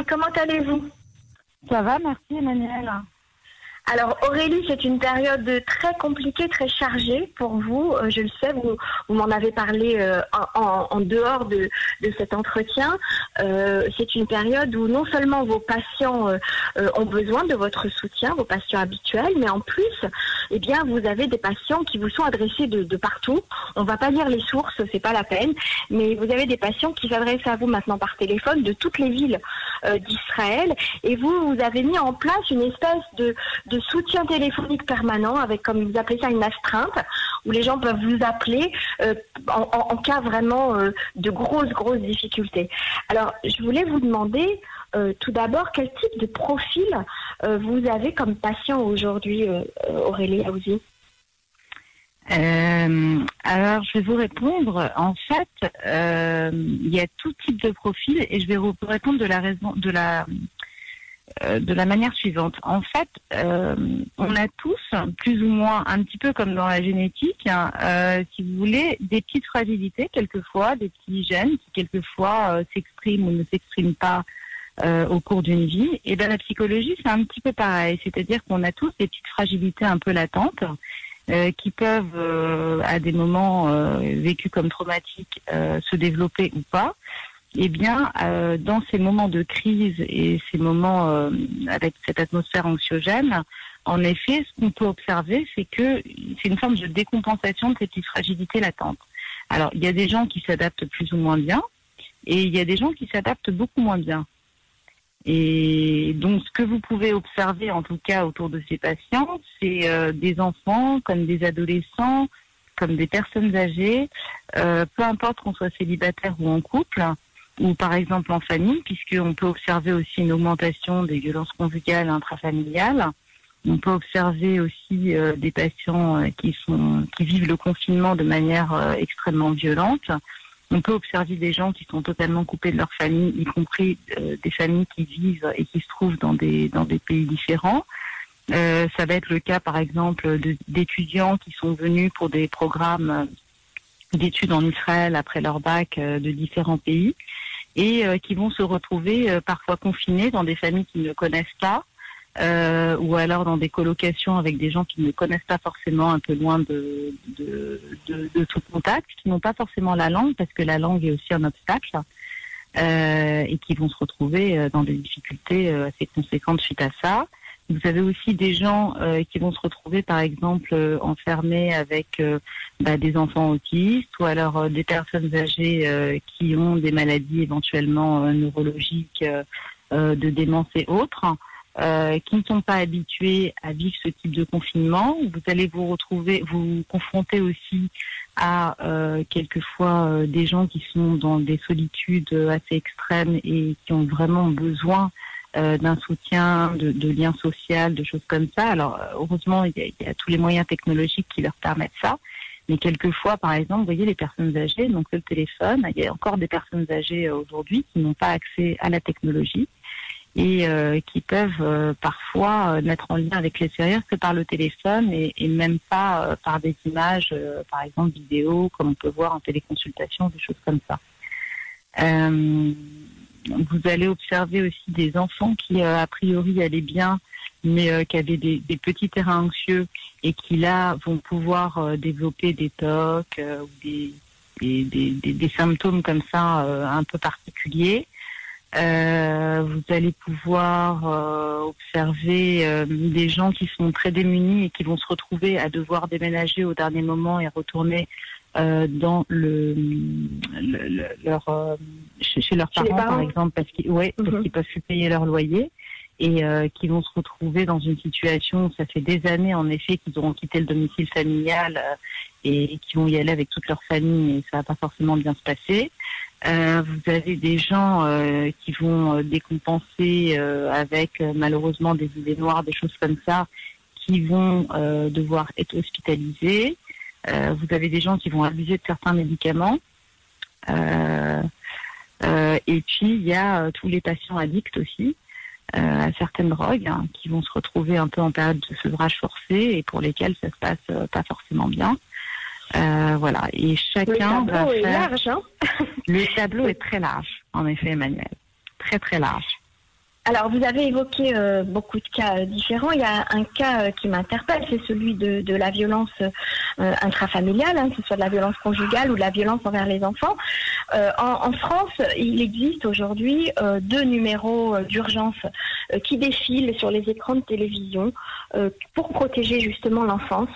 Aurélie, comment allez-vous? Ça va, merci Emmanuel. Alors Aurélie, c'est une période très compliquée, très chargée pour vous. Euh, je le sais, vous, vous m'en avez parlé euh, en, en, dehors de, de, cet entretien. Euh, c'est une période où non seulement vos patients ont besoin de votre soutien, vos patients habituels, mais en plus, eh bien, vous avez des patients qui vous sont adressés de, de partout. On va pas lire les sources, c'est pas la peine, mais vous avez des patients qui s'adressent à vous maintenant par téléphone de toutes les villes d'Israël, et vous, vous avez mis en place une espèce de, de soutien téléphonique permanent avec, comme vous appelez ça, une astreinte, où les gens peuvent vous appeler euh, en, cas vraiment euh, de grosses, grosses difficultés. Alors, je voulais vous demander euh, tout d'abord quel type de profil euh, vous avez comme patient aujourd'hui, euh, Aurélie Aouzi? Euh, alors, je vais vous répondre. En fait, euh, il y a tout type de profil et je vais vous répondre de la raison, de la euh, de la manière suivante. En fait, euh, on a tous, plus ou moins, un petit peu comme dans la génétique, hein, euh, si vous voulez, des petites fragilités quelquefois, des petits gènes qui quelquefois euh, s'expriment ou ne s'expriment pas euh, au cours d'une vie. Et bien la psychologie, c'est un petit peu pareil, c'est-à-dire qu'on a tous des petites fragilités un peu latentes. Qui peuvent, à des moments vécus comme traumatiques, se développer ou pas eh bien, euh, dans ces moments de crise et ces moments euh, avec cette atmosphère anxiogène, en effet, ce qu'on peut observer, c'est que c'est une forme de décompensation de ces petites fragilités latentes. Alors, il y a des gens qui s'adaptent plus ou moins bien, et il y a des gens qui s'adaptent beaucoup moins bien. Et donc, ce que vous pouvez observer, en tout cas, autour de ces patients, c'est euh, des enfants comme des adolescents, comme des personnes âgées, euh, peu importe qu'on soit célibataire ou en couple, ou par exemple en famille, puisqu'on peut observer aussi une augmentation des violences conjugales intrafamiliales. On peut observer aussi euh, des patients euh, qui sont qui vivent le confinement de manière euh, extrêmement violente. On peut observer des gens qui sont totalement coupés de leur famille, y compris euh, des familles qui vivent et qui se trouvent dans des dans des pays différents. ça va être le cas, par exemple, d'étudiants qui sont venus pour des programmes d'études en Israël après leur bac de différents pays et euh, qui vont se retrouver euh, parfois confinés dans des familles qu'ils ne connaissent pas, euh, ou alors dans des colocations avec des gens qui ne connaissent pas forcément, un peu loin de, de, de, de tout contact, qui n'ont pas forcément la langue, parce que la langue est aussi un obstacle, euh, et qui vont se retrouver euh, dans des difficultés euh, assez conséquentes suite à ça. Vous avez aussi des gens euh, qui vont se retrouver, par exemple, euh, enfermés avec bah, des enfants autistes ou alors des personnes âgées qui ont des maladies éventuellement neurologiques, de démence et autres, qui ne sont pas habitués à vivre ce type de confinement. Vous allez vous retrouver, vous confronter aussi à quelquefois des gens qui sont dans des solitudes assez extrêmes et qui ont vraiment besoin euh, d'un soutien, de, de liens sociaux, de choses comme ça. Alors, heureusement, il y, a, il y, a, tous les moyens technologiques qui leur permettent ça. Mais quelquefois, par exemple, vous voyez, les personnes âgées, donc le téléphone, il y a encore des personnes âgées aujourd'hui qui n'ont pas accès à la technologie et euh, qui peuvent euh, parfois euh, mettre en lien avec l'extérieur que par le téléphone et, et même pas euh, par des images, euh, par exemple vidéo, comme on peut voir en téléconsultation, des choses comme ça. vous allez observer aussi des enfants qui, a priori, allaient bien, mais qui avaient des, des, petits terrains anxieux et qui, là, vont pouvoir développer des tocs ou des, des, des, des, symptômes comme ça un peu particuliers. Euh, vous allez pouvoir euh, observer euh, des gens qui sont très démunis et qui vont se retrouver à devoir déménager au dernier moment et retourner dans le, le, le leur chez, chez, leurs parents, par exemple parce qu'ils ouais, mm -hmm. parce qu'ils peuvent plus payer leur loyer et qui vont se retrouver dans une situation ça fait des années en effet qu'ils auront quitté le domicile familial et, et qui vont y aller avec toute leur famille et ça va pas forcément bien se passer euh, vous avez des gens euh, qui vont euh, décompenser euh, avec euh, malheureusement des idées noires, des choses comme ça, qui vont devoir être hospitalisés. vous avez des gens qui vont abuser de certains médicaments. et puis il y a tous les patients addicts aussi à certaines drogues hein, qui vont se retrouver un peu en période de sevrage forcé et pour lesquels ça se passe pas forcément bien. Euh, voilà, et chacun le tableau est faire... large, hein Le tableau est très large, en effet, Emmanuel. Très, très large. alors, vous avez évoqué euh, beaucoup de cas différents. Il y a un cas euh, qui m'interpelle, c'est celui de, la violence euh, intrafamiliale, hein, que ce soit de la violence conjugale ou de la violence envers les enfants. En, France, il existe aujourd'hui deux numéros d'urgence qui défilent sur les écrans de télévision pour protéger justement l'enfance.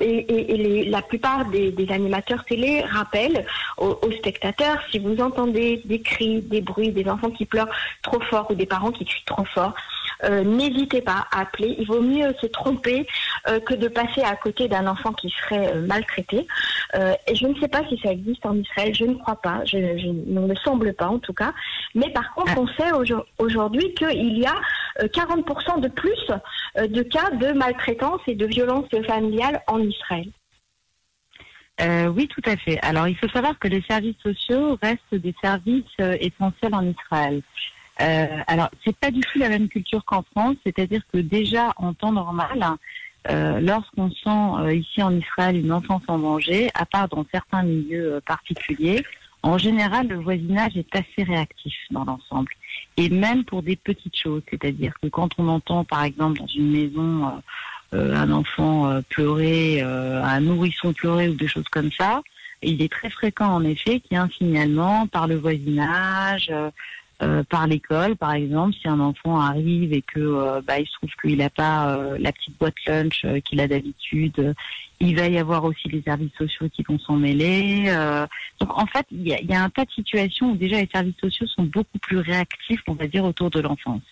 et, la plupart des, animateurs télé rappellent aux, aux spectateurs, si vous entendez des cris, des bruits, des enfants qui pleurent trop fort ou des parents qui crient trop fort, euh, n'hésitez pas à appeler. Il vaut mieux se tromper euh, que de passer à côté d'un enfant qui serait euh, maltraité. et je ne sais pas si ça existe en Israël, je ne crois pas, je, ne me semble pas en tout cas. Mais par contre, on sait aujourd'hui qu'il y a 40% de plus de cas de maltraitance et de violence familiale en Israël. oui, tout à fait. Alors, il faut savoir que les services sociaux restent des services essentiels en Israël. Euh, alors, c'est pas du tout la même culture qu'en France, c'est-à-dire que déjà en temps normal, euh, lorsqu'on sent euh, ici en Israël une enfance en danger, à part dans certains milieux euh, particuliers, en général, le voisinage est assez réactif dans l'ensemble. Et même pour des petites choses, c'est-à-dire que quand on entend, par exemple, dans une maison, un enfant pleurer, un nourrisson pleurer ou des choses comme ça, il est très fréquent, en effet, qu'il y ait un signalement par le voisinage, euh, par l'école, par exemple, si un enfant arrive et que euh, bah, il se trouve qu'il n'a pas euh, la petite boîte lunch qu'il a d'habitude, il va y avoir aussi les services sociaux qui vont s'en mêler. donc en fait, il y a, un tas de situations où déjà les services sociaux sont beaucoup plus réactifs, on va dire, autour de l'enfance.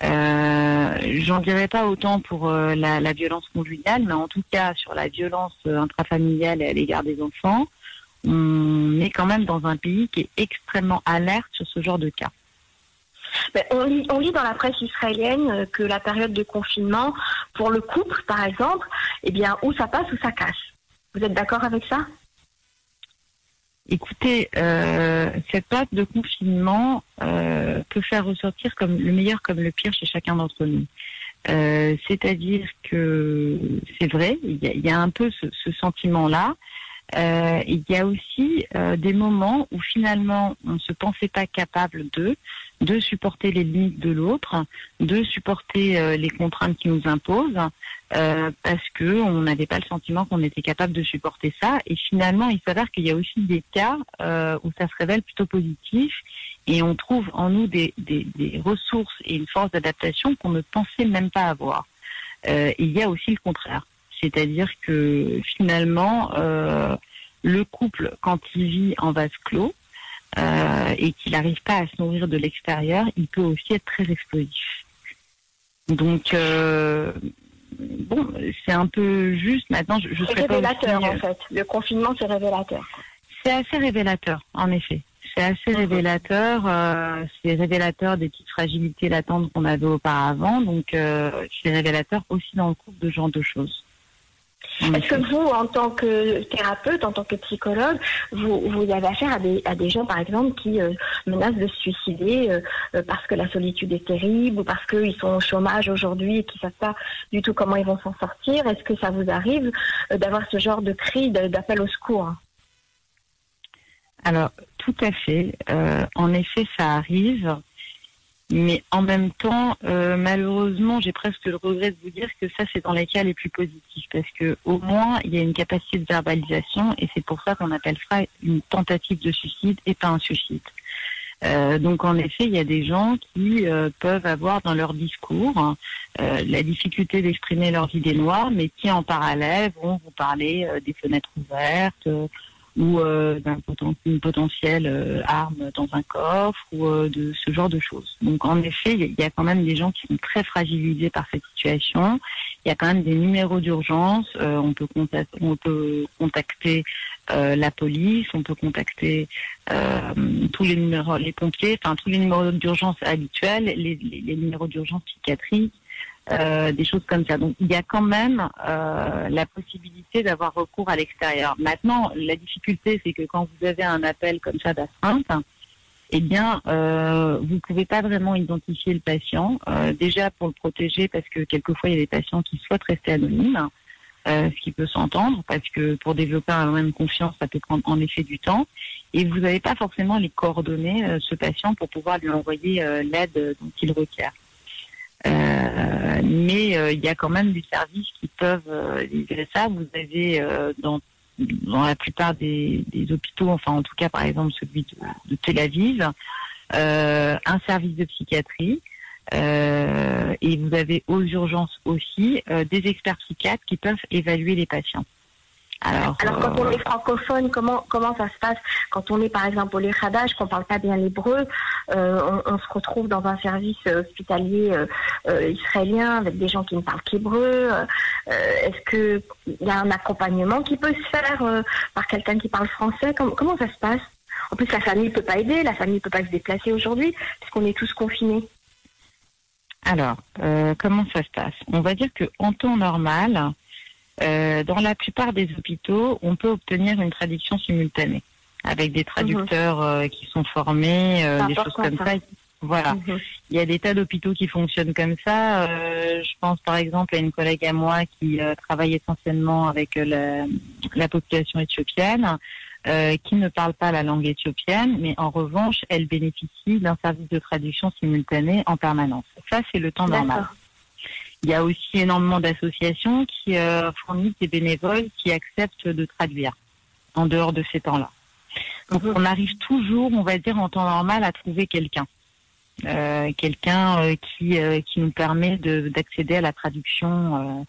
J'en dirais pas autant pour la, la, violence conjugale, mais en tout cas sur la violence intrafamiliale à l'égard des enfants, on est quand même dans un pays qui est extrêmement alerte sur ce genre de cas. Ben, on, lit, dans la presse israélienne euh, que la période de confinement, pour le couple par exemple, eh bien, où ça passe ou ça casse. Vous êtes d'accord avec ça? Écoutez, euh, cette période de confinement euh, peut faire ressortir comme le meilleur comme le pire chez chacun d'entre nous. C'est-à-dire que c'est vrai, il y, a, un peu ce sentiment-là. Euh, il y a aussi euh, des moments où finalement on ne se pensait pas capable de de supporter les limites de l'autre, de supporter euh, les contraintes qui nous imposent, parce que on n'avait pas le sentiment qu'on était capable de supporter ça. Et finalement, il s'avère qu'il y a aussi des cas où ça se révèle plutôt positif et on trouve en nous des, des, des ressources et une force d'adaptation qu'on ne pensait même pas avoir. il y a aussi le contraire. C'est-à-dire que finalement, euh, le couple, quand il vit en vase clos euh, et qu'il n'arrive pas à se nourrir de l'extérieur, il peut aussi être très explosif. Donc, euh, bon, c'est un peu juste. Maintenant, je, je C'est révélateur, en fait. Le confinement, c'est révélateur. C'est assez révélateur, en effet. C'est assez révélateur. c'est révélateur des petites fragilités latentes qu'on avait auparavant. Donc, c'est révélateur aussi dans le couple de ce genre de choses. Est-ce que vous, en tant que thérapeute, en tant que psychologue, vous, vous avez affaire à des, à des gens, par exemple, qui euh, menacent de se suicider euh, euh, parce que la solitude est terrible ou parce qu'ils sont au chômage aujourd'hui et qu'ils ne savent pas du tout comment ils vont s'en sortir Est-ce que ça vous arrive d'avoir ce genre de cri d'appel au secours? Alors, tout à fait. en effet, ça arrive. Mais en même temps, euh, malheureusement, j'ai presque le regret de vous dire que ça, c'est dans les cas les plus positifs, parce que au moins, il y a une capacité de verbalisation, et c'est pour ça qu'on appelle ça une tentative de suicide et pas un suicide. Euh, donc en effet, il y a des gens qui euh, peuvent avoir dans leur discours euh, la difficulté d'exprimer leur idée noire, mais qui en parallèle vont vous parler des fenêtres ouvertes, ou euh, d'un une potentielle euh, arme dans un coffre ou euh, de ce genre de choses. Donc en effet, il y, a quand même des gens qui sont très fragilisés par cette situation. Il y a quand même des numéros d'urgence. on peut contacter, on peut contacter la police, on peut contacter tous les numéros, les pompiers, enfin tous les numéros d'urgence habituels, les, les, les numéros d'urgence psychiatriques. Euh, des choses comme ça. Donc il y a quand même euh, la possibilité d'avoir recours à l'extérieur. Maintenant, la difficulté, c'est que quand vous avez un appel comme ça d'astreinte, eh bien, euh, vous ne pouvez pas vraiment identifier le patient. Euh, déjà pour le protéger, parce que quelquefois il y a des patients qui souhaitent rester anonymes. ce qui peut s'entendre parce que pour développer un même confiance, ça peut prendre en effet du temps. Et vous n'avez pas forcément les coordonnées de ce patient pour pouvoir lui envoyer l'aide dont il requiert. Mais il y a quand même des services qui peuvent livrer ça. Vous avez dans dans la plupart des, hôpitaux, enfin en tout cas par exemple celui de, Tel Aviv, euh, un service de psychiatrie. Euh, et vous avez aux urgences aussi euh, des experts psychiatres qui peuvent évaluer les patients. Alors, Alors quand on est francophone, comment comment ça se passe Quand on est par exemple au Lechadash, qu'on parle pas bien l'hébreu, on, on, se retrouve dans un service hospitalier israélien avec des gens qui ne parlent qu'hébreu. Est-ce que il y a un accompagnement qui peut se faire par quelqu'un qui parle français? Comment, comment ça se passe? En plus, la famille peut pas aider, la famille ne peut pas se déplacer aujourd'hui, puisqu'on est tous confinés. Alors, euh, comment ça se passe? On va dire qu'en temps normal, euh, dans la plupart des hôpitaux, on peut obtenir une traduction simultanée avec des traducteurs euh, qui sont formés, des choses comme ça. Voilà. Mhm. Il y a des tas d'hôpitaux qui fonctionnent comme ça. je pense par exemple à une collègue à moi qui travaille essentiellement avec la, la population éthiopienne. Euh, qui ne parle pas la langue éthiopienne, mais en revanche, elle bénéficie d'un service de traduction simultanée en permanence. Ça, c'est le temps normal. Il y a aussi énormément d'associations qui euh, fournissent des bénévoles qui acceptent de traduire en dehors de ces temps-là. Donc mhm. on arrive toujours, on va dire en temps normal, à trouver quelqu'un. Euh, quelqu'un qui, qui nous permet d'accéder à la traduction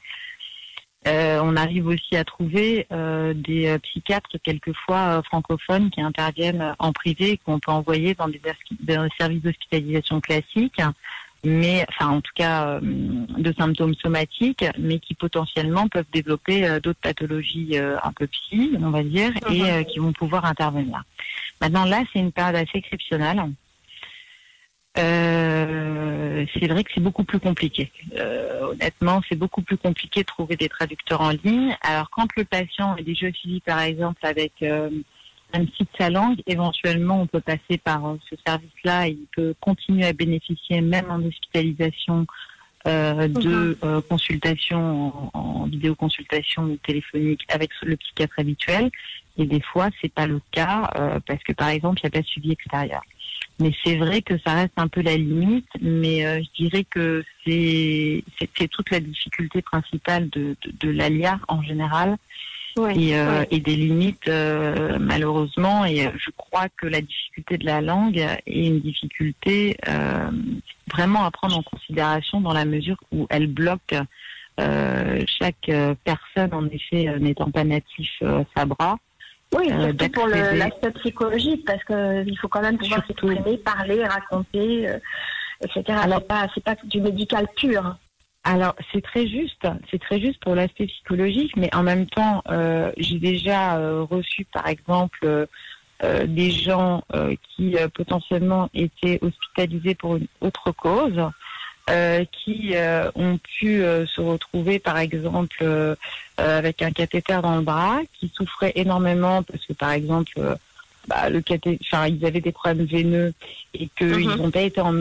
euh, on arrive aussi à trouver euh, des euh, psychiatres quelquefois francophones qui interviennent en privé, qu'on peut envoyer dans des, services d'hospitalisation classiques, mais enfin en tout cas de symptômes somatiques, mais qui potentiellement peuvent développer d'autres pathologies un peu psy, on va dire, et mhm. qui vont pouvoir intervenir. Maintenant là, c'est une période assez exceptionnelle. Euh, c'est vrai que c'est beaucoup plus compliqué. Euh, honnêtement, c'est beaucoup plus compliqué de trouver des traducteurs en ligne. Alors, quand le patient est déjà suivi, par exemple, avec euh, un site sa langue, éventuellement, on peut passer par ce service-là. Il peut continuer à bénéficier, même en hospitalisation, de mhm. consultations en, vidéoconsultation ou téléphonique avec le psychiatre habituel. Et des fois, c'est pas le cas parce que, par exemple, il n'y a pas de suivi extérieur. Mais c'est vrai que ça reste un peu la limite, mais euh, je dirais que c'est toute la difficulté principale de, de, l'ALIA en général. Et, euh, et, des limites euh, malheureusement et je crois que la difficulté de la langue est une difficulté vraiment à prendre en considération dans la mesure où elle bloque chaque personne en effet n'étant pas natif sa bras oui, euh, surtout pour l'aspect psychologique, parce qu'il euh, faut quand même pouvoir s'exprimer, parler, raconter, euh, etc. Alors, pas, c'est pas du médical pur. Alors, c'est très juste, c'est très juste pour l'aspect psychologique, mais en même temps, j'ai déjà reçu, par exemple, des gens qui potentiellement étaient hospitalisés pour une autre cause, euh, qui euh, ont pu euh, se retrouver, par exemple, avec un cathéter dans le bras, qui souffraient énormément parce que, par exemple, bah, le cathéter, ils avaient des problèmes veineux et qu'ils n'ont mhm. pas été en